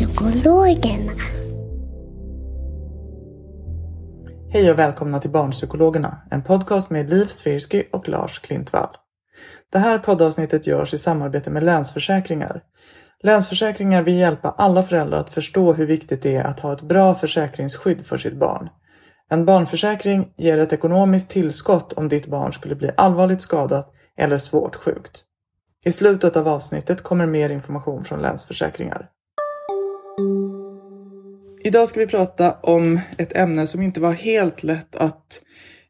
Barnpsykologerna. Hej och välkomna till Barnpsykologerna, en podcast med Liv Svirsky och Lars Klintvall. Det här poddavsnittet görs i samarbete med Länsförsäkringar. Länsförsäkringar vill hjälpa alla föräldrar att förstå hur viktigt det är att ha ett bra försäkringsskydd för sitt barn. En barnförsäkring ger ett ekonomiskt tillskott om ditt barn skulle bli allvarligt skadat eller svårt sjukt. I slutet av avsnittet kommer mer information från Länsförsäkringar. Idag ska vi prata om ett ämne som inte var helt lätt att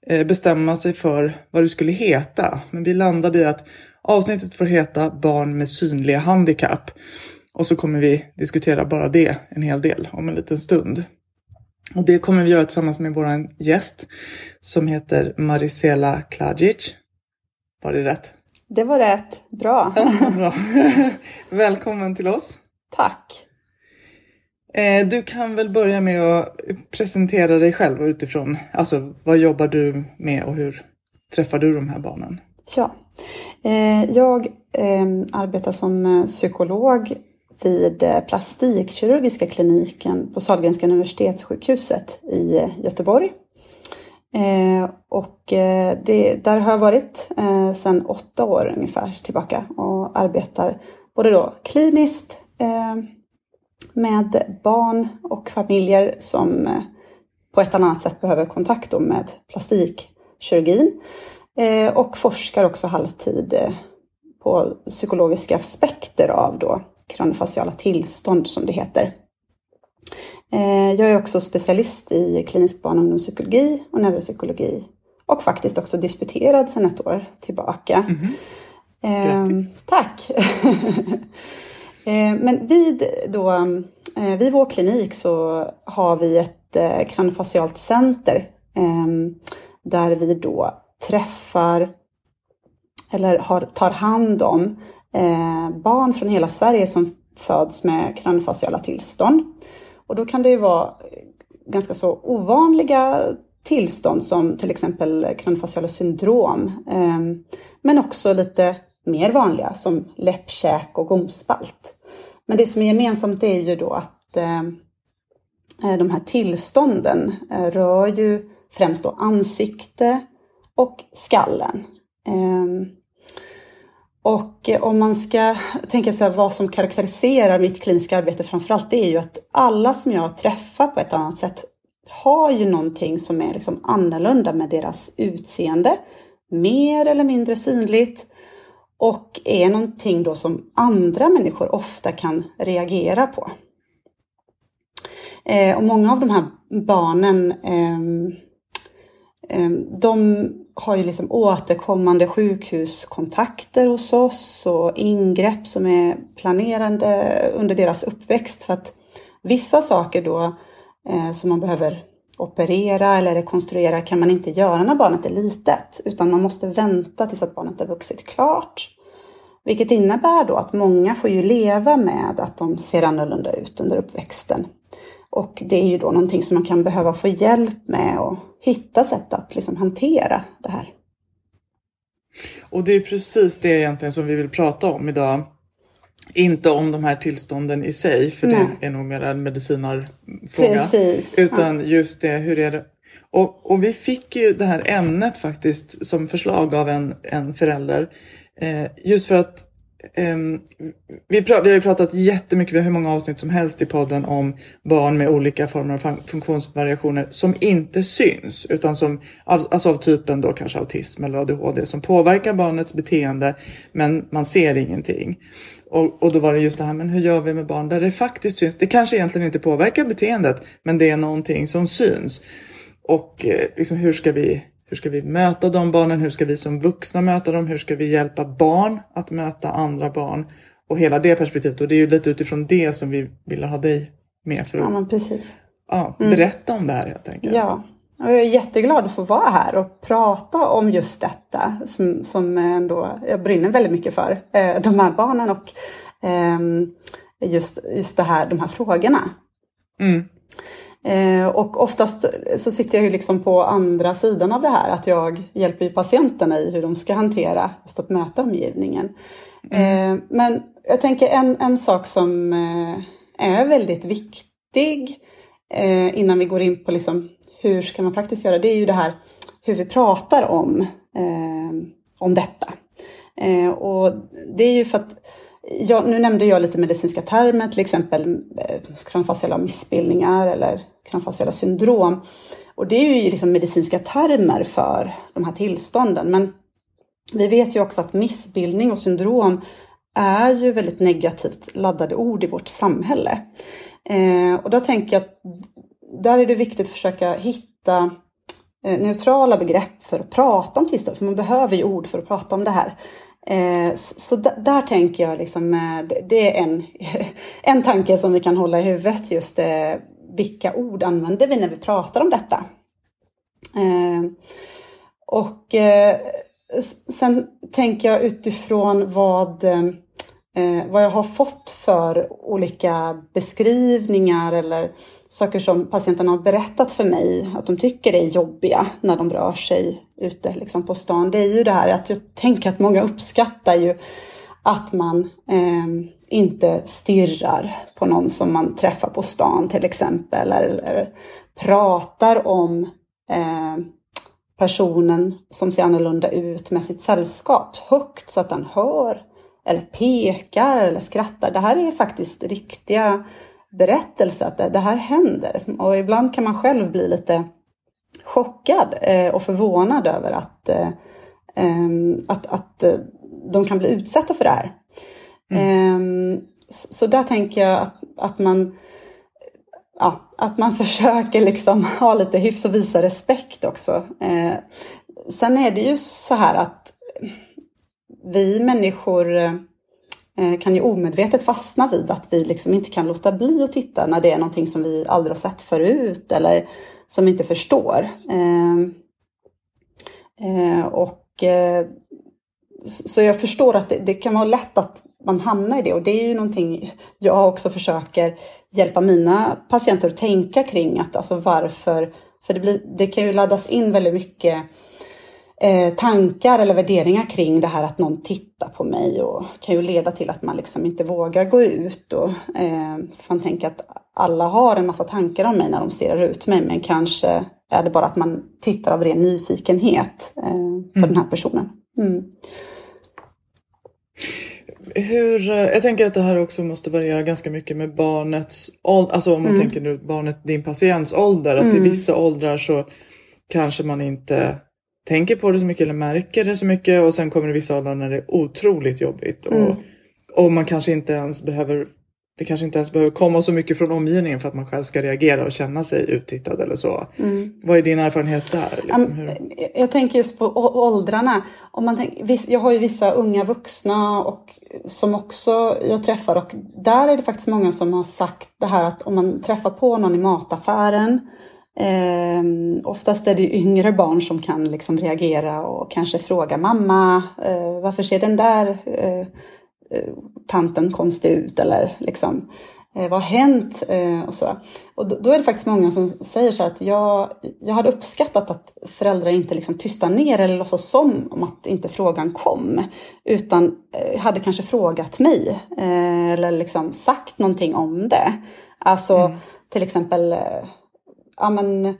eh, bestämma sig för vad det skulle heta. Men vi landade i att avsnittet får heta Barn med synliga handikapp. Och så kommer vi diskutera bara det en hel del om en liten stund. Och det kommer vi göra tillsammans med vår gäst som heter Marisela Klajic. Var det rätt? Det var rätt. Bra. Bra. Välkommen till oss. Tack. Eh, du kan väl börja med att presentera dig själv utifrån, alltså vad jobbar du med och hur träffar du de här barnen? Ja, eh, jag ehm, arbetar som eh, psykolog vid plastikkirurgiska kliniken på Sahlgrenska universitetssjukhuset i Göteborg. Och det, där har jag varit sedan åtta år ungefär tillbaka och arbetar både då kliniskt ehm, med barn och familjer som eh, på ett eller annat sätt behöver kontakt med plastikkirurgin. Eh, och forskar också halvtid eh, på psykologiska aspekter av då kraniofaciala tillstånd som det heter. Jag är också specialist i klinisk barn och ungdomspsykologi och neuropsykologi och faktiskt också disputerad sedan ett år tillbaka. Mm -hmm. Grattis! Tack! Eh, men vid, då, eh, vid vår klinik så har vi ett eh, kraniofacialt center ehm, där vi då träffar eller har, tar hand om eh, barn från hela Sverige som föds med kraniofaciala tillstånd. Och då kan det ju vara ganska så ovanliga tillstånd som till exempel kraniofaciala syndrom. Ehm, men också lite mer vanliga som läppkäk och gomspalt. Men det som är gemensamt är ju då att eh, eh de här tillstånden eh, rör ju främst då ansikte och skallen. Eh, och om man ska tänka sig vad som karaktäriserar mitt kliniska arbete framförallt, det är ju att alla som jag träffar på ett annat sätt har ju någonting som är liksom annorlunda med deras utseende. Mer eller mindre synligt och är någonting då som andra människor ofta kan reagera på. Eh, och många av de här barnen eh, eh, de har ju liksom återkommande sjukhuskontakter hos oss och ingrepp som är planerande under deras uppväxt för att vissa saker då eh, som man behöver operera eller rekonstruera kan man inte göra när barnet är litet, utan man måste vänta tills att barnet har vuxit klart. Vilket innebär då att många får ju leva med att de ser annorlunda ut under uppväxten. Och det är ju då någonting som man kan behöva få hjälp med och hitta sätt att liksom hantera det här. Och det är precis det egentligen som vi vill prata om idag inte om de här tillstånden i sig, för Nej. det är nog mer en medicinarfråga. Precis. Utan just det, hur är det? Och, och vi fick ju det här ämnet faktiskt som förslag av en, en förälder. Eh, just för att Um, vi, vi har ju pratat jättemycket, vi har hur många avsnitt som helst i podden om barn med olika former av fun- funktionsvariationer som inte syns. Utan som, alltså av typen då kanske autism eller ADHD som påverkar barnets beteende men man ser ingenting. Och, och då var det just det här, men hur gör vi med barn där det faktiskt syns? Det kanske egentligen inte påverkar beteendet, men det är någonting som syns. Och eh, liksom, hur, ska vi, hur ska vi möta de barnen? Hur ska vi som vuxna möta dem? Hur ska vi hjälpa barn att möta andra barn? Och hela det perspektivet. Och det är ju lite utifrån det som vi ville ha dig med för Ja, att men precis. ja, berätta om det här helt enkelt. Ja, och jag är jätteglad att få vara här och prata om just detta som, som ändå jag brinner väldigt mycket för. Eh, de här barnen och ehm, just, just det här, de här frågorna. Mm. Eh, och oftast så sitter jag ju liksom på andra sidan av det här, att jag hjälper ju patienterna i hur de ska hantera just att möta omgivningen. Eh, men jag tänker en, en sak som eh, är väldigt viktig innan vi går in på liksom, hur ska man praktiskt göra, det är ju det här hur vi pratar om, om detta. Och det är ju för att Ja, nu nämnde jag lite medicinska termer, till exempel kranofasciala missbildningar eller kranofasciala syndrom. Och det är ju liksom medicinska termer för de här tillstånden. Men vi vet ju också att missbildning och syndrom är ju väldigt negativt laddade ord i vårt samhälle. Eh, och då tänker jag att där är det viktigt att försöka hitta eh, neutrala begrepp för att prata om tillstånd, för man behöver ju ord för att prata om det här. Eh, så där, där tänker jag liksom, eh, det- det är en, en tanke som vi kan hålla i huvudet, just eh, vilka ord använder vi när vi pratar om detta? Eh, och eh, sen tänker jag utifrån vad, eh, vad jag har fått för olika beskrivningar eller saker som patienterna har berättat för mig att de tycker är jobbiga när de rör sig ute liksom på stan. Det är ju det här att jag tänker att många uppskattar ju att man eh, inte stirrar på någon som man träffar på stan till exempel eller, eller pratar om eh, personen som ser annorlunda ut med sitt sällskap högt så att den hör eller pekar eller skrattar. Det här är faktiskt riktiga berättelser, att det, det här händer. Och ibland kan man själv bli lite chockad eh, och förvånad över att, eh, ehm, att, att eh, de kan bli utsatta för det här. Em, så, så där tänker jag att, att man ja, att man försöker liksom ha lite hyfs och visa respekt också. Eh, sen är det ju så här att vi människor eh, kan ju omedvetet fastna vid att vi liksom inte kan låta bli att titta när det är någonting som vi aldrig har sett förut eller som vi inte förstår. Eh, eh, och eh, så jag förstår att det, det kan vara lätt att man hamnar i det. Och det är ju någonting jag också försöker hjälpa mina patienter att tänka kring. Att alltså varför, för det, blir, det kan ju laddas in väldigt mycket eh, tankar eller värderingar kring det här att någon tittar på mig. Och kan ju leda till att man liksom inte vågar gå ut och eh, man tänker att alla har en massa tankar om mig när de stirrar ut mig. Men kanske är det bara att man tittar av ren nyfikenhet eh, för den här personen. Mm. Hur, eh, jag tänker att det här också måste variera ganska mycket med barnets ålder. Alltså om man Mm. tänker nu barnet, din patients ålder. Att i vissa åldrar så kanske man inte tänker på det så mycket eller märker det så mycket. Och sen kommer det vissa åldrar när det är otroligt jobbigt. Mm. Och, och man kanske inte ens behöver det kanske inte ens behöver komma så mycket från omgivningen för att man själv ska reagera och känna sig uttittad eller så. Mm. Vad är din erfarenhet där? Liksom? Hur? Jag- tänker just på åldrarna. Om man tänker, jag har ju vissa unga vuxna och, som också jag träffar och där är det faktiskt många som har sagt det här att om man träffar på någon i mataffären Eh, oftast är det yngre barn som kan liksom reagera och kanske fråga mamma, eh, varför ser den där eh, eh, tanten konstig ut? Eller liksom, Eh, vad har hänt? Eh, och så. Och då, är det faktiskt många som säger så att jag, jag hade uppskattat att föräldrar inte liksom tystar ner eller låtsas som om att inte frågan kom. Utan eh, hade kanske frågat mig eh, eller liksom sagt någonting om det. Alltså mm. till exempel, eh, ja men eh,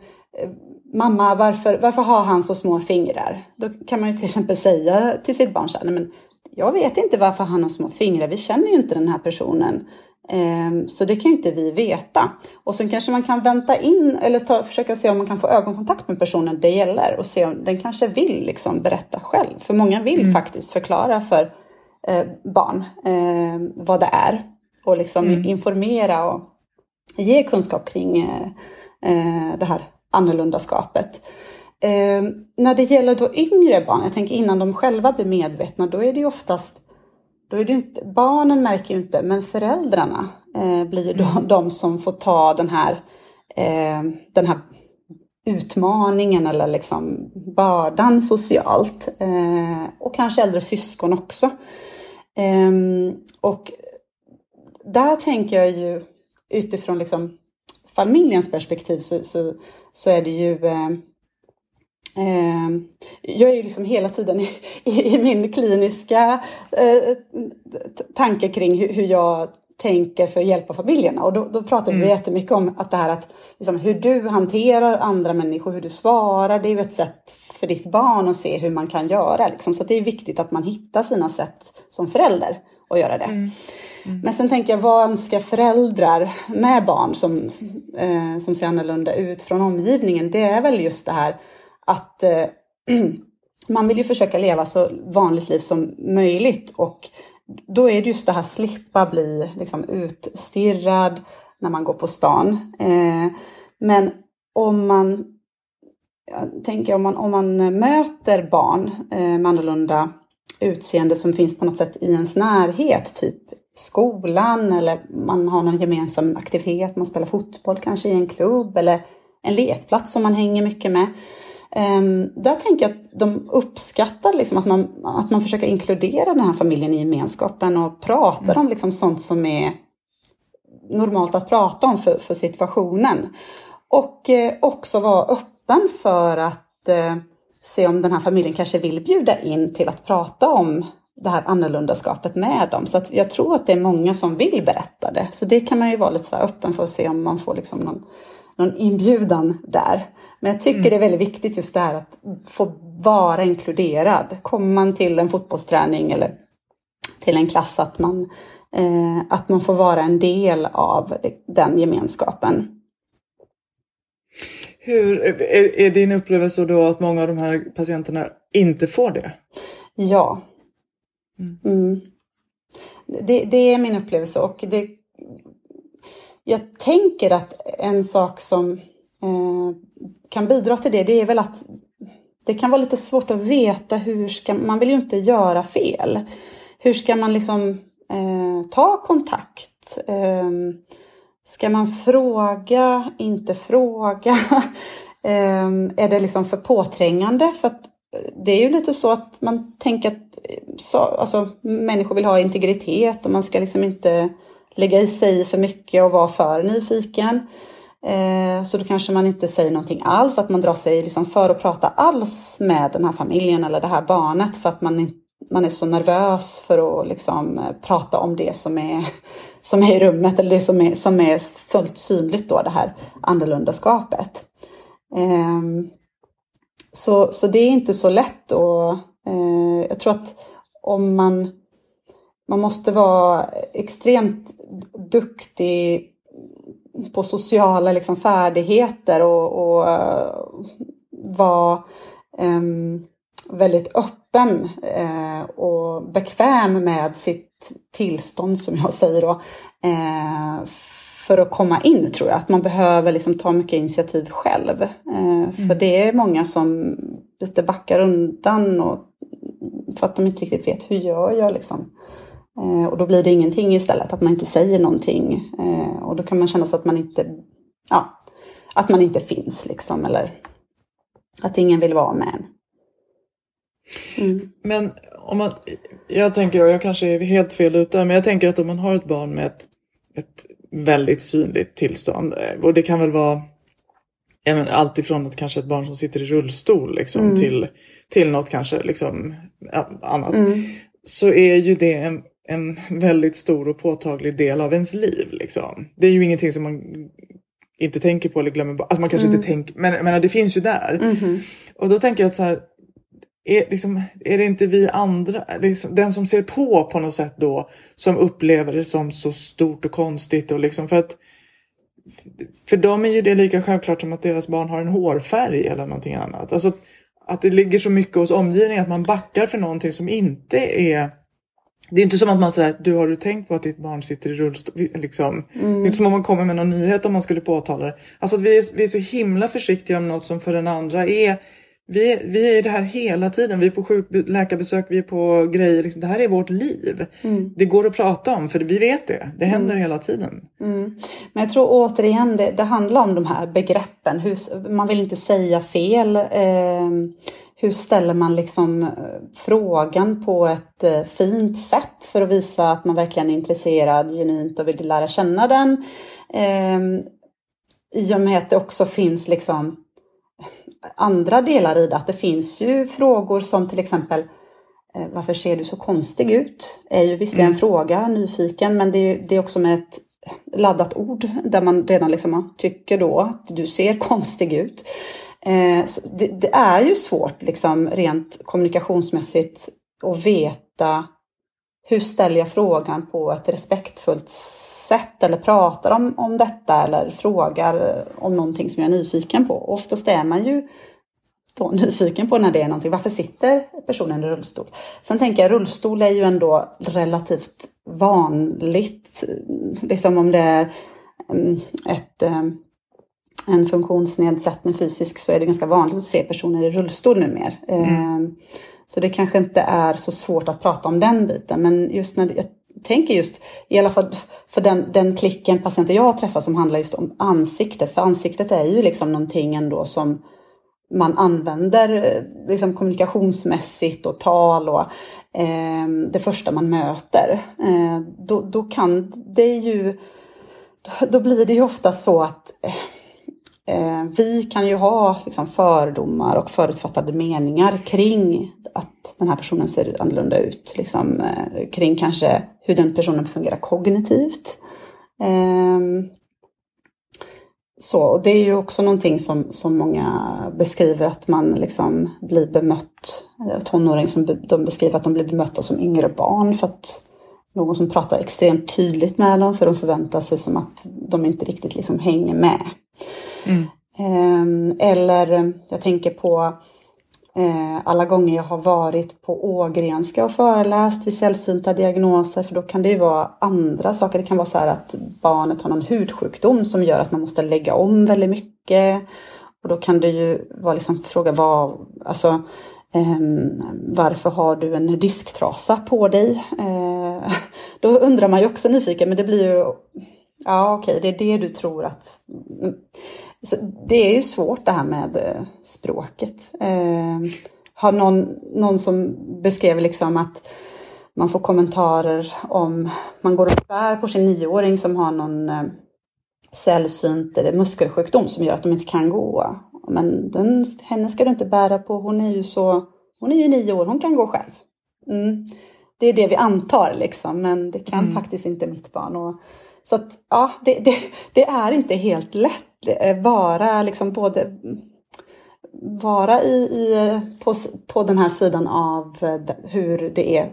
mamma, varför, varför har han så små fingrar? Då kan man ju till exempel säga till sitt barn så här, nej men jag vet inte varför han har små fingrar, vi känner ju inte den här personen. Ehm, så det kan ju inte vi veta. Och sen kanske man kan vänta in eller ta, försöka se om man kan få ögonkontakt med personen det gäller och se om den kanske vill liksom berätta själv. För många vill mm. faktiskt förklara för eh, barn eh, vad det är och liksom mm. informera och ge kunskap kring eh, eh det här annorlundaskapet. Eh, när det gäller då yngre barn, jag tänker innan de själva blir medvetna, då är det ju oftast då är det inte, barnen märker ju inte, men föräldrarna eh, blir då mm. de som får ta den här, eh, den här utmaningen eller liksom bördan socialt. Eh, och kanske äldre syskon också. Ehm, och där tänker jag ju utifrån liksom familjens perspektiv så, så, så är det ju Eh, jag är ju liksom hela tiden i, i, i min kliniska eh, tanke kring hur, hur, jag tänker för att hjälpa familjerna. Och då, då pratar mm. vi jättemycket om att det här att liksom, hur du hanterar andra människor, hur du svarar, det är ju ett sätt för ditt barn att se hur man kan göra. Liksom. Så det är viktigt att man hittar sina sätt som förälder att göra det. Mm. Mm. Men sen tänker jag, vad önskar föräldrar med barn som, eh, som ser annorlunda ut från omgivningen? Det är väl just det här att eh, man vill ju försöka leva så vanligt liv som möjligt och då är det just det här slippa bli liksom, utstirrad när man går på stan. Eh, men om man, jag tänker om man, om man möter barn eh, med annorlunda utseende som finns på något sätt i ens närhet, typ skolan eller man har någon gemensam aktivitet, man spelar fotboll kanske i en klubb eller en lekplats som man hänger mycket med. Um, där tänker jag att de uppskattar liksom att, man, att man försöker inkludera den här familjen i gemenskapen och pratar mm. om liksom sånt som är normalt att prata om för, för situationen. Och eh, också vara öppen för att eh, se om den här familjen kanske vill bjuda in till att prata om det här annorlundaskapet med dem. Så att jag tror att det är många som vill berätta det. Så det kan man ju vara lite så öppen för att se om man får liksom någon någon inbjudan där. Men jag tycker mm. det är väldigt viktigt just det här att få vara inkluderad. Kommer man till en fotbollsträning eller till en klass att man, eh, att man får vara en del av den gemenskapen. Hur, är, är din upplevelse då att många av de här patienterna inte får det? Ja. Mm. Mm. Det, det, är min upplevelse och det jag tänker att en sak som eh, kan bidra till det, det är väl att det kan vara lite svårt att veta hur ska, man vill ju inte göra fel. Hur ska man liksom eh, ta kontakt? Eh, ska man fråga, inte fråga? eh, är det liksom för påträngande? För att eh, det är ju lite så att man tänker att eh, så, alltså, människor vill ha integritet och man ska liksom inte lägga i sig för mycket och vara för nyfiken. Eh, så då kanske man inte säger någonting alls, att man drar sig liksom för att prata alls med den här familjen eller det här barnet för att man, man är så nervös för att liksom eh, prata om det som är, som är i rummet eller det som är, som är fullt synligt då, det här annorlundaskapet. Ehm, så, så det är inte så lätt och eh, jag tror att om man man måste vara extremt duktig på sociala liksom, färdigheter och, och uh, vara um, väldigt öppen uh, och bekväm med sitt tillstånd som jag säger då. Uh, för att komma in tror jag, att man behöver liksom ta mycket initiativ själv. Mm. För det är många som lite backar undan och för att de inte riktigt vet hur gör jag liksom. Eh, och då blir det ingenting istället, att man inte säger någonting. Eh, och då kan man känna sig att man inte, ja, att man inte finns liksom, eller att ingen vill vara med en. Mm. Men om man, jag tänker, och jag kanske är helt fel ute, men jag tänker att om man har ett barn med ett, ett väldigt synligt tillstånd. Och det kan väl vara men allt ifrån att kanske ett barn som sitter i rullstol liksom, Mm. till, till något kanske liksom, annat. Mm. Så är ju det en, en väldigt stor och påtaglig del av ens liv. Liksom. Det är ju ingenting som man inte tänker på eller glömmer bort. Alltså man kanske Mm. inte tänker, men menar, det finns ju där. Mhm. Och då tänker jag att så här, är, liksom, är det inte vi andra, liksom, den som ser på på något sätt då, som upplever det som så stort och konstigt och liksom för att för dem är ju det lika självklart som att deras barn har en hårfärg eller någonting annat. Alltså att, att det ligger så mycket hos omgivningen att man backar för någonting som inte är det är inte som att man säger, du har du tänkt på att ditt barn sitter i rullstol? Liksom. Det är inte som om man kommer med någon nyhet om man skulle påtala det. Alltså att vi är, vi är så himla försiktiga om något som för den andra är vi, är- vi är i det här hela tiden. Vi är på sjuk, läkarbesök, vi är på grejer. Liksom. Det här är vårt liv. Mm. Det går att prata om för vi vet det. Det händer hela tiden. Mm. Men jag tror återigen det, det handlar om de här begreppen. Hur, man vill inte säga fel. Eh, hur ställer man liksom eh, frågan på ett eh, fint sätt för att visa att man verkligen är intresserad genuint och vill lära känna den. Eh, I och med att det också finns liksom andra delar i det. Att det finns ju frågor som till exempel eh, varför ser du så konstig ut? är ju visserligen en fråga, nyfiken, men det är, det är också med ett laddat ord där man redan liksom tycker då att du ser konstig ut. Eh, det, det är ju svårt liksom rent kommunikationsmässigt att veta hur ställer jag frågan på ett respektfullt sätt eller pratar om, om detta eller frågar om någonting som jag är nyfiken på. Oftast är man ju då nyfiken på när det är någonting. Varför sitter personen i rullstol? Sen tänker jag rullstol är ju ändå relativt vanligt. Eh, liksom om det är mm, ett, eh, en funktionsnedsättning fysisk så är det ganska vanligt att se personer i rullstol numera. Eh, Så det kanske inte är så svårt att prata om den biten. Men just när jag tänker just, i alla fall för den, den klicken patienter jag har träffat som handlar just om ansiktet. För ansiktet är ju liksom någonting ändå som man använder eh, liksom kommunikationsmässigt och tal och eh, det första man möter. Eh, då, då kan det ju, då, då blir det ju ofta så att eh, Eh, vi kan ju ha liksom, fördomar och förutfattade meningar kring att den här personen ser annorlunda ut. Liksom, eh, kring kanske hur den personen fungerar kognitivt. Ehm, så, och det är ju också någonting som, som många beskriver att man liksom blir bemött, eh, tonåring som be, de beskriver att de blir bemötta som yngre barn för att någon som pratar extremt tydligt med dem för de förväntar sig som att de inte riktigt liksom hänger med. Mm. Ehm, eller jag tänker på eh, alla gånger jag har varit på Ågrenska och föreläst vid sällsynta diagnoser för då kan det ju vara andra saker. Det kan vara så här att barnet har någon hudsjukdom som gör att man måste lägga om väldigt mycket. Och då kan det ju vara liksom fråga vad, alltså ehm, varför har du en disktrasa på dig? Eh, då undrar man ju också nyfiken, men det blir ju, ja okej, det är det du tror att mm. så det är ju svårt det här med eh, språket. Eh, har någon, någon som beskrev liksom att man får kommentarer om man går och bär på sin nioåring som har någon eh, sällsynt eller muskelsjukdom som gör att de inte kan gå. Men den, henne ska du inte bära på, hon är ju så, hon är ju nio år, hon kan gå själv. Mm. Det är det vi antar liksom, men det kan faktiskt inte mitt barn. Och, så att ja, det, det, det är inte helt lätt Eh, vara liksom både vara i, i, på, på den här sidan av eh, hur det är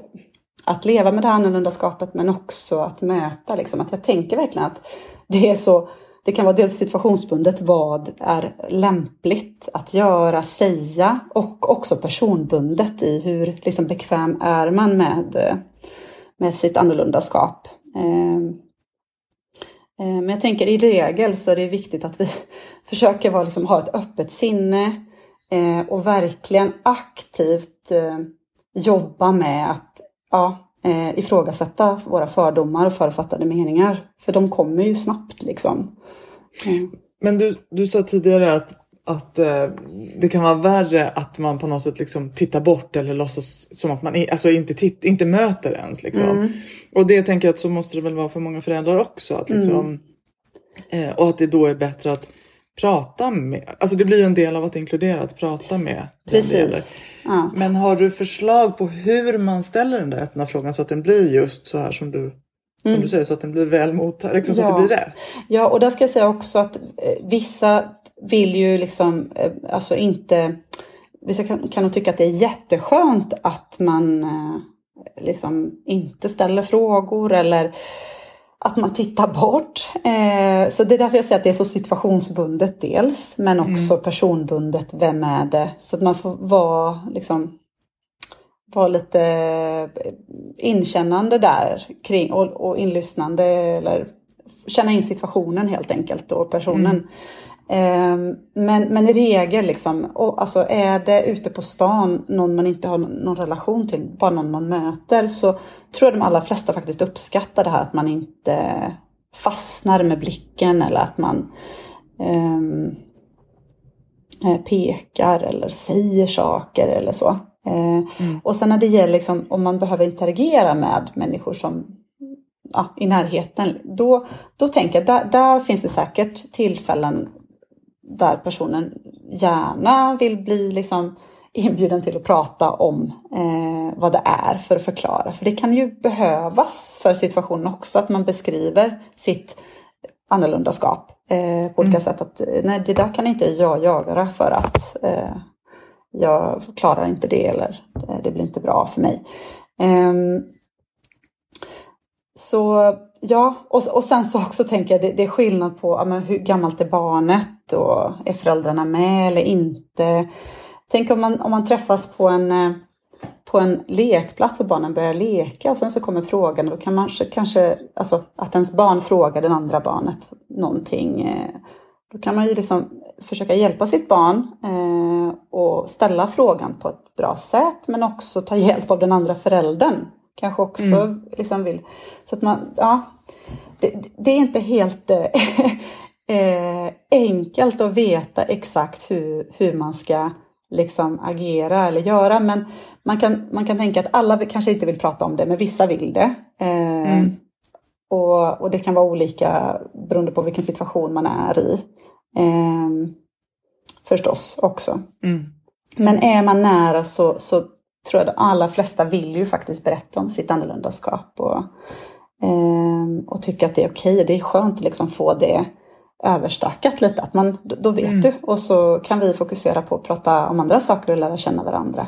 att leva med det annorlunda skapet men också att möta. Liksom. Att jag tänker verkligen att det är så det kan vara dels situationsbundet vad är lämpligt att göra, säga och också personbundet i hur liksom, bekväm är man med, eh, med sitt annorlundaskap. Eh, Eh, men jag tänker i regel så är det viktigt att vi försöker vara, liksom, ha ett öppet sinne eh, och verkligen aktivt eh, jobba med att ja, ifrågasätta våra fördomar och författade meningar. För de kommer ju snabbt liksom. Mm. Men du, du sa tidigare att, att eh, det kan vara värre att man på något sätt liksom tittar bort eller låtsas som att man i- alltså inte, titt, inte möter ens. Liksom. Mm. Och det tänker jag att så måste det väl vara för många föräldrar också. Att liksom, Mm. eh, och att det då är bättre att prata med, alltså det blir en del av att inkludera, att prata med. Precis. Ja. Men har du förslag på hur man ställer den där öppna frågan så att den blir just så här som du, som du säger, så att den blir väl mottagen, liksom så att Mm. Ja. det blir rätt? Ja, och där ska jag säga också att eh, vissa vill ju liksom, eh, alltså inte, vissa kan, kan nog tycka att det är jätteskönt att man eh, liksom inte ställer frågor eller att man tittar bort. Eh, så det är därför jag säger att det är så situationsbundet dels, men också personbundet. Vem är det? Så att man får vara liksom vara lite eh, inkännande där kring och, och inlyssnande eller känna in situationen helt enkelt och personen. Ehm, men, men i regel liksom, och, alltså är det ute på stan någon man inte har någon relation till, bara någon man möter, så tror jag de allra flesta faktiskt uppskattar det här att man inte fastnar med blicken eller att man ehm, eh, pekar eller säger saker eller så. Eh, Och sen när det gäller liksom, om man behöver interagera med människor som ja, i närheten, då, då tänker jag där, där finns det säkert tillfällen där personen gärna vill bli liksom inbjuden till att prata om eh, vad det är för att förklara. För det kan ju behövas för situationen också, att man beskriver sitt annorlundaskap eh, på olika sätt. Att eh, nej, det där kan inte jag göra för att eh, jag klarar inte det eller eh, det blir inte bra för mig. Ehm, så ja, och, och sen så också tänker jag det, det är skillnad på ja, hur gammalt är barnet och är föräldrarna med eller inte. Tänk om man, om man träffas på en, eh, på en lekplats och barnen börjar leka och sen så kommer frågan och då kan man kanske- kanske, alltså att ens barn frågar den andra barnet någonting. Eh, då kan man ju liksom försöka hjälpa sitt barn eh, och ställa frågan på ett bra sätt men också ta hjälp av den andra föräldern. Kanske också liksom vill. Så att man, ja, det, det är inte helt eh, eh, enkelt att veta exakt hur, hur man ska liksom agera eller göra. Men man kan, man kan tänka att alla kanske inte vill prata om det, men vissa vill det. Eh, och, och det kan vara olika beroende på vilken situation man är i. Eh, förstås också. Mm. Men är man nära så, så tror jag att de allra flesta vill ju faktiskt berätta om sitt annorlundaskap och, ehm, och tycka att det är okej. Det är skönt att liksom få det överstökat lite, att man, då- vet du. Och så kan vi fokusera på att prata om andra saker och lära känna varandra.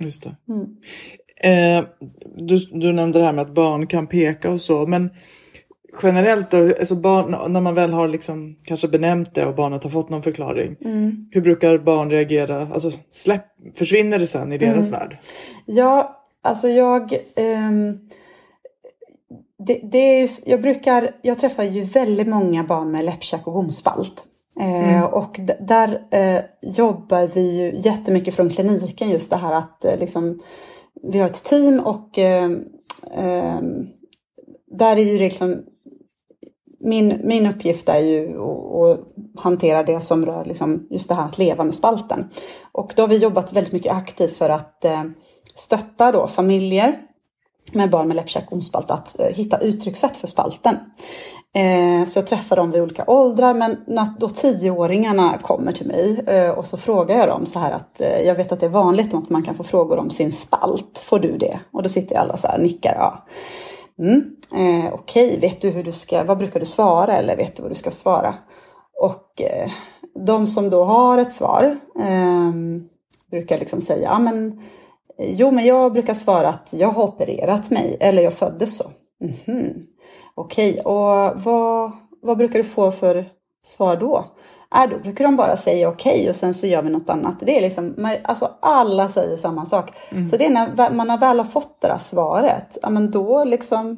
Just det. Mm. Eh, du, du nämnde det här med att barn kan peka och så, men generellt då, alltså barn, när man väl har liksom kanske benämnt det och barnet har fått någon förklaring. Mm. Hur brukar barn reagera? Alltså släpp, försvinner det sen i deras mm. värld? Ja, alltså jag... Um, det, det är just, jag brukar, jag träffar ju väldigt många barn med läppkäck och gomspalt. Eh, mm. och där eh, jobbar vi ju jättemycket från kliniken just det här att eh, liksom, vi har ett team och där är ju liksom min, min uppgift är ju att, hantera det som rör liksom just det här att leva med spalten. Och då har vi jobbat väldigt mycket aktivt för att stötta då familjer med barn med läppkäck och omspalt att hitta uttryckssätt för spalten. Eh, så jag träffar dem vid olika åldrar men när då tioåringarna kommer till mig eh, och så frågar jag dem så här att eh, jag vet att det är vanligt att man kan få frågor om sin spalt. Får du det? Och då sitter alla så här och nickar. Ja. Mm, eh, Okej, okay. vet du hur du ska, vad brukar du svara eller vet du vad du ska svara? Och eh, de som då har ett svar eh, brukar liksom säga, ja men jo men jag brukar svara att jag har opererat mig eller jag föddes så. Mm -hmm. Okej, och vad, vad brukar du få för svar då? Äh, då brukar de bara säga okej okay, och sen så gör vi något annat. Det är liksom, alltså alla säger samma sak. Mm. Så det är när man väl har fått det där svaret, ja men då liksom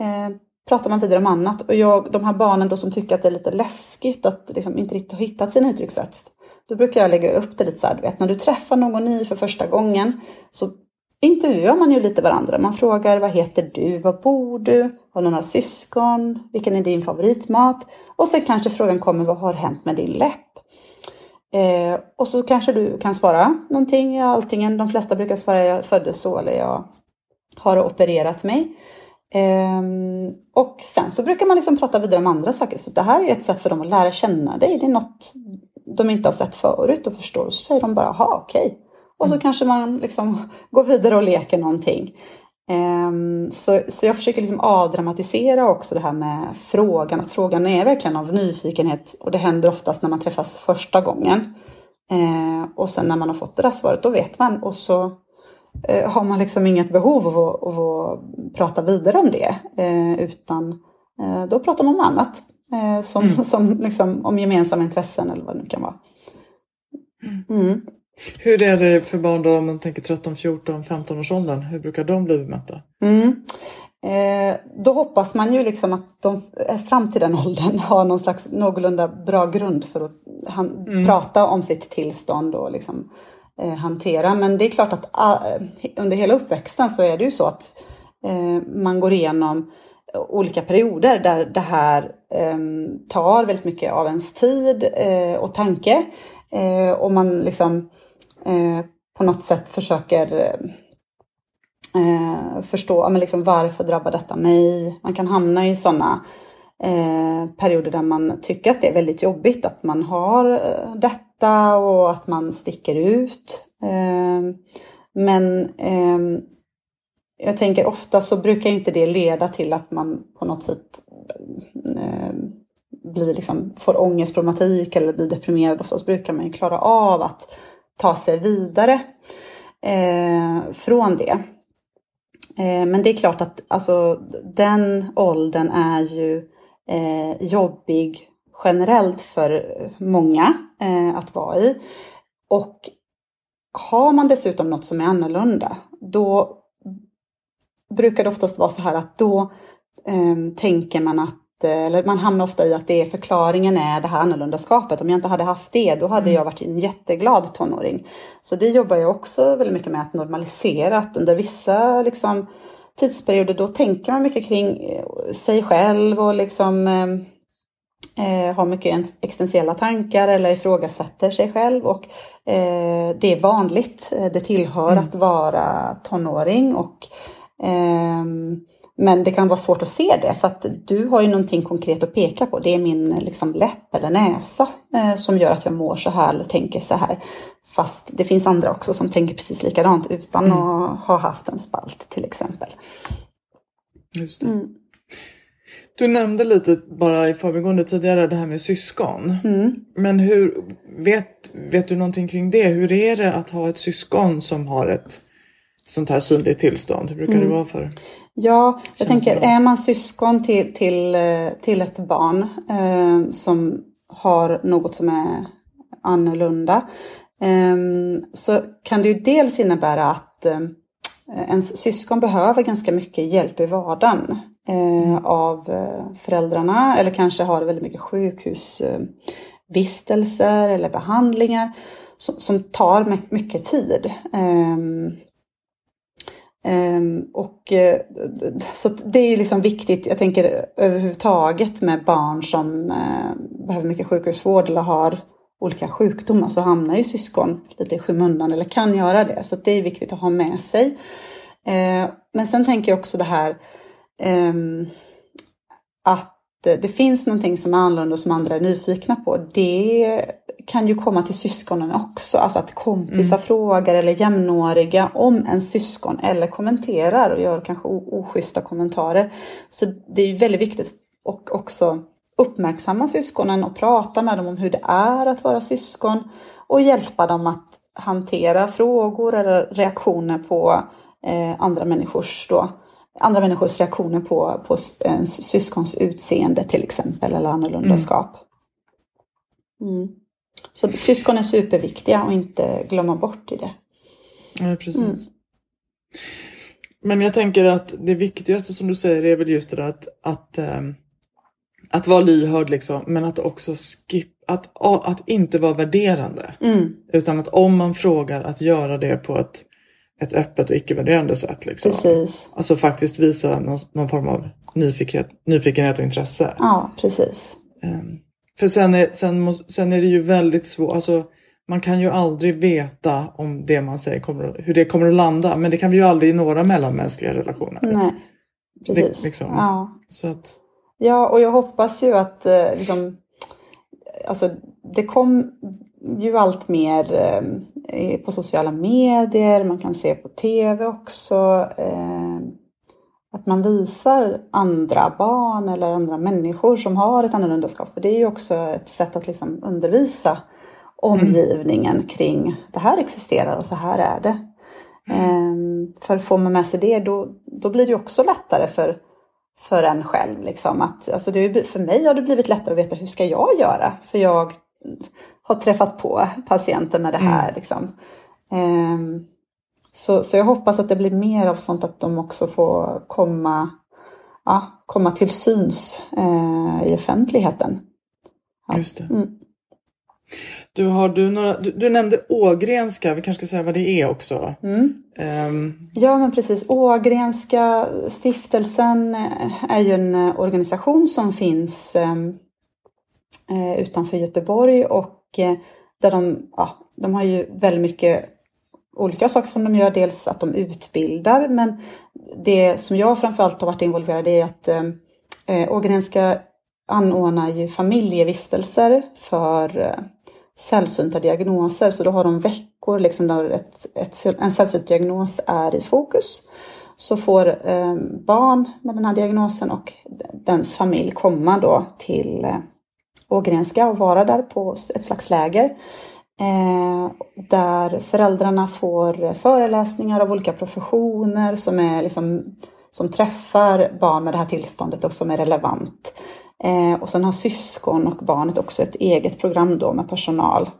eh, pratar man vidare om annat. Och jag, de här barnen då som tycker att det är lite läskigt att liksom inte riktigt ha hittat sina uttryckssätt. Då brukar jag lägga upp det lite så här, du vet när du träffar någon ny för första gången så intervjuar man ju lite varandra. Man frågar vad heter du, var bor du, har du några syskon, vilken är din favoritmat? Och sen kanske frågan kommer, vad har hänt med din läpp? Eh, och så kanske du kan svara någonting, ja, alltingen, de flesta brukar svara jag föddes så eller jag har opererat mig. Eh, och sen så brukar man liksom prata vidare om andra saker. Så det här är ett sätt för dem att lära känna dig. Det är något de inte har sett förut och förstår. Och så säger de bara, aha okej. Okay. Och så mm. kanske man liksom går vidare och leker någonting. Um, så, så jag försöker liksom avdramatisera också det här med frågan. Att frågan är verkligen av nyfikenhet och det händer oftast när man träffas första gången. Uh, och sen när man har fått det där svaret, då vet man. Och så uh, har man liksom inget behov av att, av att prata vidare om det. Uh, utan då pratar man om annat. som, mm. som liksom, om gemensamma intressen eller vad det nu kan vara. Mm. Hur är det för barn då om man tänker 13, 14, 15 års åldern? Hur brukar de bli bemötta? Mm. Eh, då hoppas man ju liksom att de fram till den åldern har någon slags någorlunda bra grund för att han, mm. prata om sitt tillstånd och liksom, eh, hantera. Men det är klart att uh, under hela uppväxten så är det ju så att eh, man går igenom olika perioder där det här ehm, tar väldigt mycket av ens tid eh, och tanke. Eh, och man liksom Eh, på något sätt försöker eh, förstå men liksom, varför drabbar detta mig. Man kan hamna i sådana eh, perioder där man tycker att det är väldigt jobbigt att man har eh, detta och att man sticker ut. Eh, men eh, jag tänker ofta så brukar inte det leda till att man på något sätt eh, blir liksom, får ångestproblematik eller blir deprimerad. Oftast brukar man ju klara av att ta sig vidare eh, från det. Eh, men det är klart att alltså, den åldern är ju eh, jobbig generellt för många eh, att vara i. Och har man dessutom något som är annorlunda, då brukar det oftast vara så här att då eh, tänker man att eller man hamnar ofta i att det är förklaringen är det här annorlundaskapet. Om jag inte hade haft det, då hade mm. jag varit en jätteglad tonåring. Så det jobbar jag också väldigt mycket med att normalisera, att under vissa liksom, tidsperioder då tänker man mycket kring eh, sig själv och liksom eh, har mycket existentiella tankar eller ifrågasätter sig själv. Och eh, det är vanligt, eh, det tillhör mm. att vara tonåring. Och, eh, men det kan vara svårt att se det för att du har ju någonting konkret att peka på. Det är min liksom, läpp eller näsa eh, som gör att jag mår så här eller tänker så här. Fast det finns andra också som tänker precis likadant utan mm. att ha haft en spalt till exempel. Just. Mm. Du nämnde lite bara i förbigående tidigare det här med syskon. Mm. Men hur, vet, vet du någonting kring det? Hur är det att ha ett syskon som har ett sånt här synligt tillstånd? Hur brukar mm. det vara för? Ja, jag tänker är man syskon till, till, till ett barn eh, som har något som är annorlunda eh, så kan det ju dels innebära att eh, ens syskon behöver ganska mycket hjälp i vardagen eh, mm. av eh, föräldrarna eller kanske har väldigt mycket sjukhusvistelser eller behandlingar som, som tar mycket tid. Ehm, och eh, så det är ju liksom viktigt, jag tänker överhuvudtaget med barn som eh, behöver mycket sjukhusvård eller har olika sjukdomar så hamnar ju syskon lite i skymundan eller kan göra det. Så det är viktigt att ha med sig. Eh, men sen tänker jag också det här ehm, att det finns någonting som är annorlunda och som andra är nyfikna på. Det kan ju komma till syskonen också. Alltså att kompisar mm. frågar eller jämnåriga om en syskon eller kommenterar och gör kanske oschyssta kommentarer. Så det är ju väldigt viktigt att också uppmärksamma syskonen och prata med dem om hur det är att vara syskon och hjälpa dem att hantera frågor eller reaktioner på eh, andra människors då, andra människors reaktioner på, på ens syskons utseende till exempel eller annorlundaskap. Mm. mm. Så syskon är superviktiga och inte glömma bort i det. Ja, precis. Mm. Men jag tänker att det viktigaste som du säger är väl just det där att, att, ähm, att vara lyhörd liksom, men att också skip, att, att inte vara värderande. Mm. Utan att om man frågar att göra det på ett ett öppet och icke-värderande sätt. Liksom. Precis. Alltså faktiskt visa någon, någon form av nyfikenhet, nyfikenhet och intresse. Ja, precis. Um, för sen är, sen, sen är det ju väldigt svårt, alltså man kan ju aldrig veta om det man säger kommer, hur det kommer att landa. Men det kan vi ju aldrig i några mellanmänskliga relationer. Nej, precis. Liksom. ja. Så att... ja, och jag hoppas ju att eh, liksom, alltså, det kom ju allt mer eh, på sociala medier, man kan se på tv också. Att man visar andra barn eller andra människor som har ett annorlundaskap. För det är ju också ett sätt att liksom undervisa omgivningen mm. kring det här existerar och så här är det. Mm. För får man med sig det då, då blir det också lättare för, för en själv. Liksom. Att, alltså det, för mig har det blivit lättare att veta hur ska jag göra? För jag har träffat på patienter med det här. Mm. Liksom. Um, så, så jag hoppas att det blir mer av sånt att de också får komma, ja, komma till syns eh, i offentligheten. Ja. Just det. Mm. Du, har du, några, du, du, nämnde Ågrenska, vi kanske ska säga vad det är också. Mm. Um. Ja men precis, Ågrenska stiftelsen är ju en organisation som finns um, eh, utanför Göteborg och eh, där de, ja, de har ju väldigt mycket olika saker som de gör. Dels att de utbildar men det som jag framförallt har varit involverad i är att eh, eh Ågrenska anordnar ju familjevistelser för eh, sällsynta diagnoser. Så då har de veckor liksom där ett, ett, en sällsynt diagnos är i fokus. Så får eh, barn med den här diagnosen och dens familj komma då till eh, Ågrenska och vara där på ett slags läger. Eh, där föräldrarna får föreläsningar av olika professioner som, är liksom, som träffar barn med det här tillståndet och som är relevant. Eh, och sen har syskon och barnet också ett eget program då med personal.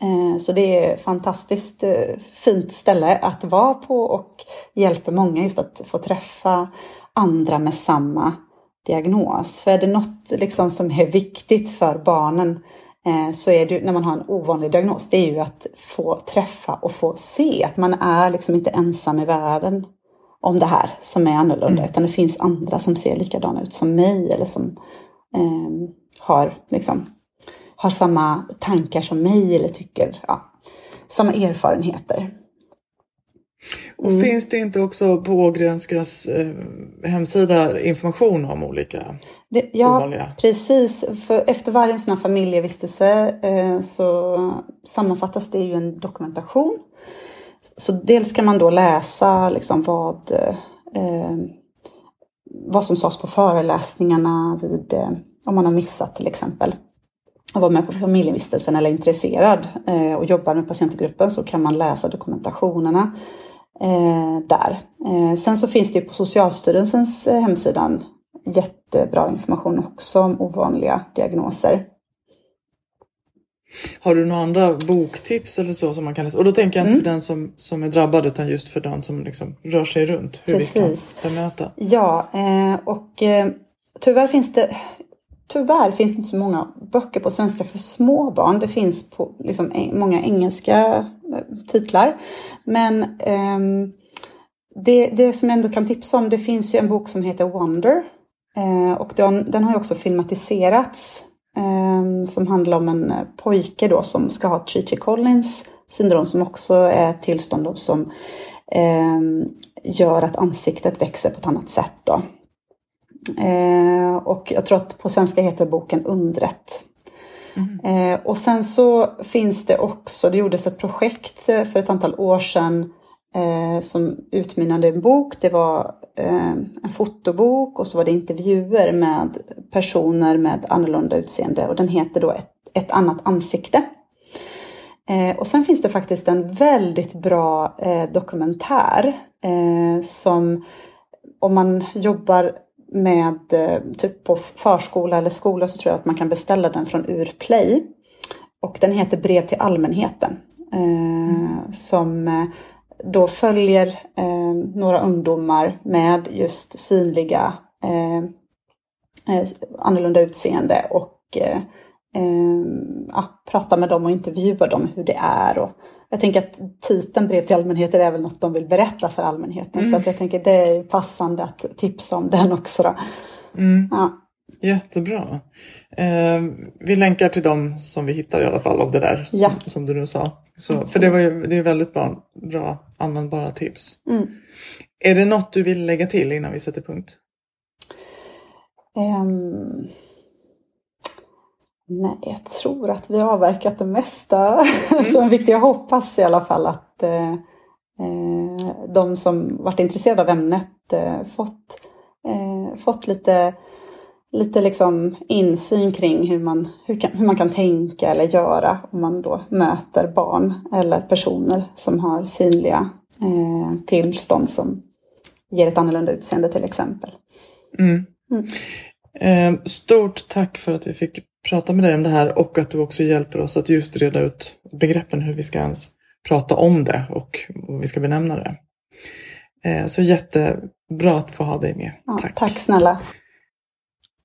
Eh, så det är ett fantastiskt eh, fint ställe att vara på och hjälper många just att få träffa andra med samma diagnos. För är det något liksom som är viktigt för barnen eh, så är det när man har en ovanlig diagnos, det är ju att få träffa och få se att man är liksom inte ensam i världen om det här som är annorlunda, mm. utan det finns andra som ser likadana ut som mig eller som eh, har, liksom, har samma tankar som mig eller tycker ja, samma erfarenheter. Och mm. finns det inte också på Ågrenskas eh, hemsida information om olika det, Ja, ovanliga? precis. För efter varje sån här familjevistelse eh, så sammanfattas det ju en dokumentation. Så dels kan man då läsa liksom vad, eh, vad som sades på föreläsningarna vid, eh, om man har missat till exempel att vara med på familjevistelsen eller är intresserad eh, och jobbar med patientgruppen så kan man läsa dokumentationerna där. Eh, sen så finns det på Socialstyrelsens eh, hemsida jättebra information också om ovanliga diagnoser. Har du några andra boktips eller så som man kan läsa? Och då tänker jag inte mm. för den som, som är drabbad utan just för den som liksom rör sig runt. Hur Precis. vi kan bemöta. Ja, eh, och eh, tyvärr finns det Tyvärr finns det inte så många böcker på svenska för små barn. Det finns på liksom, många engelska eh, titlar. Men um, det, det som jag ändå kan tipsa om, det finns ju en bok som heter Wonder. Uh, och den, den, har ju också filmatiserats. Um, som handlar om en eh, pojke då som ska ha Treacher Collins syndrom som också är ett tillstånd som um, gör att ansiktet växer på ett annat sätt. Då. Eh, och jag tror att på svenska heter boken Undret. Mm. Eh, och sen så finns det också, det gjordes ett projekt eh, för ett antal år sedan eh, som utmynnade en bok. Det var eh, en fotobok och så var det intervjuer med personer med annorlunda utseende och den heter då Ett, ett annat ansikte. Eh, och sen finns det faktiskt en väldigt bra eh, dokumentär eh, som om man jobbar med eh, typ på förskola eller skola så tror jag att man kan beställa den från Urplay. Och den heter Brev till allmänheten. mm. Som eh, då följer eh, några ungdomar med just synliga eh, annorlunda utseende och eh, ja, pratar med dem och intervjuar dem hur det är. Och jag tänker att titeln Brev till allmänheten är väl något de vill berätta för allmänheten. Mm. Så att jag tänker det är passande att tipsa om den också. Då. Mm. Ja. Jättebra. Eh, vi länkar till dem som vi hittar i alla fall av det där som, ja. som du nu sa. Så, för det, var ju, det är väldigt bra, bra användbara tips. Mm. Är det något du vill lägga till innan vi sätter punkt? Um, Nej, jag tror att vi har avverkat det mesta mm. som är viktigt. Jag hoppas i alla fall att eh, eh, de som varit intresserade av ämnet eh, fått, eh, fått lite, lite liksom insyn kring hur man, hur, kan, hur man kan tänka eller göra om man då möter barn eller personer som har synliga eh, tillstånd som ger ett annorlunda utseende till exempel. Mm. Mm. Eh, stort tack för att vi fick prata med dig om det här och att du också hjälper oss att just reda ut begreppen hur vi ska ens prata om det och vad vi ska benämna det. Eh, så jättebra att få ha dig med. Ja, tack. tack snälla.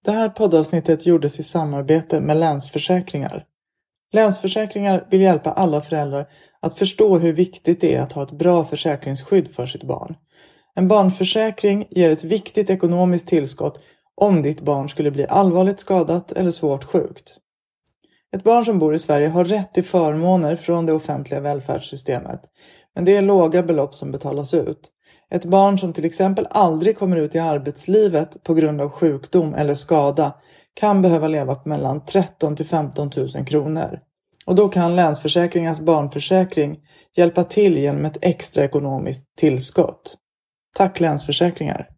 Det här poddavsnittet gjordes i samarbete med Länsförsäkringar. Länsförsäkringar vill hjälpa alla föräldrar att förstå hur viktigt det är att ha ett bra försäkringsskydd för sitt barn. En barnförsäkring ger ett viktigt ekonomiskt tillskott om ditt barn skulle bli allvarligt skadat eller svårt sjukt. Ett barn som bor i Sverige har rätt till förmåner från det offentliga välfärdssystemet, men det är låga belopp som betalas ut. Ett barn som till exempel aldrig kommer ut i arbetslivet på grund av sjukdom eller skada kan behöva leva på mellan 13 till 15 000 kronor. Och då kan Länsförsäkringars barnförsäkring hjälpa till genom ett extra ekonomiskt tillskott. Tack Länsförsäkringar!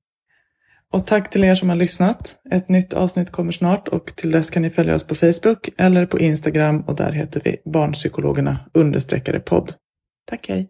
Och tack till er som har lyssnat. Ett nytt avsnitt kommer snart och till dess kan ni följa oss på Facebook eller på Instagram och där heter vi Barnpsykologerna understreckare podd. Tack, hej!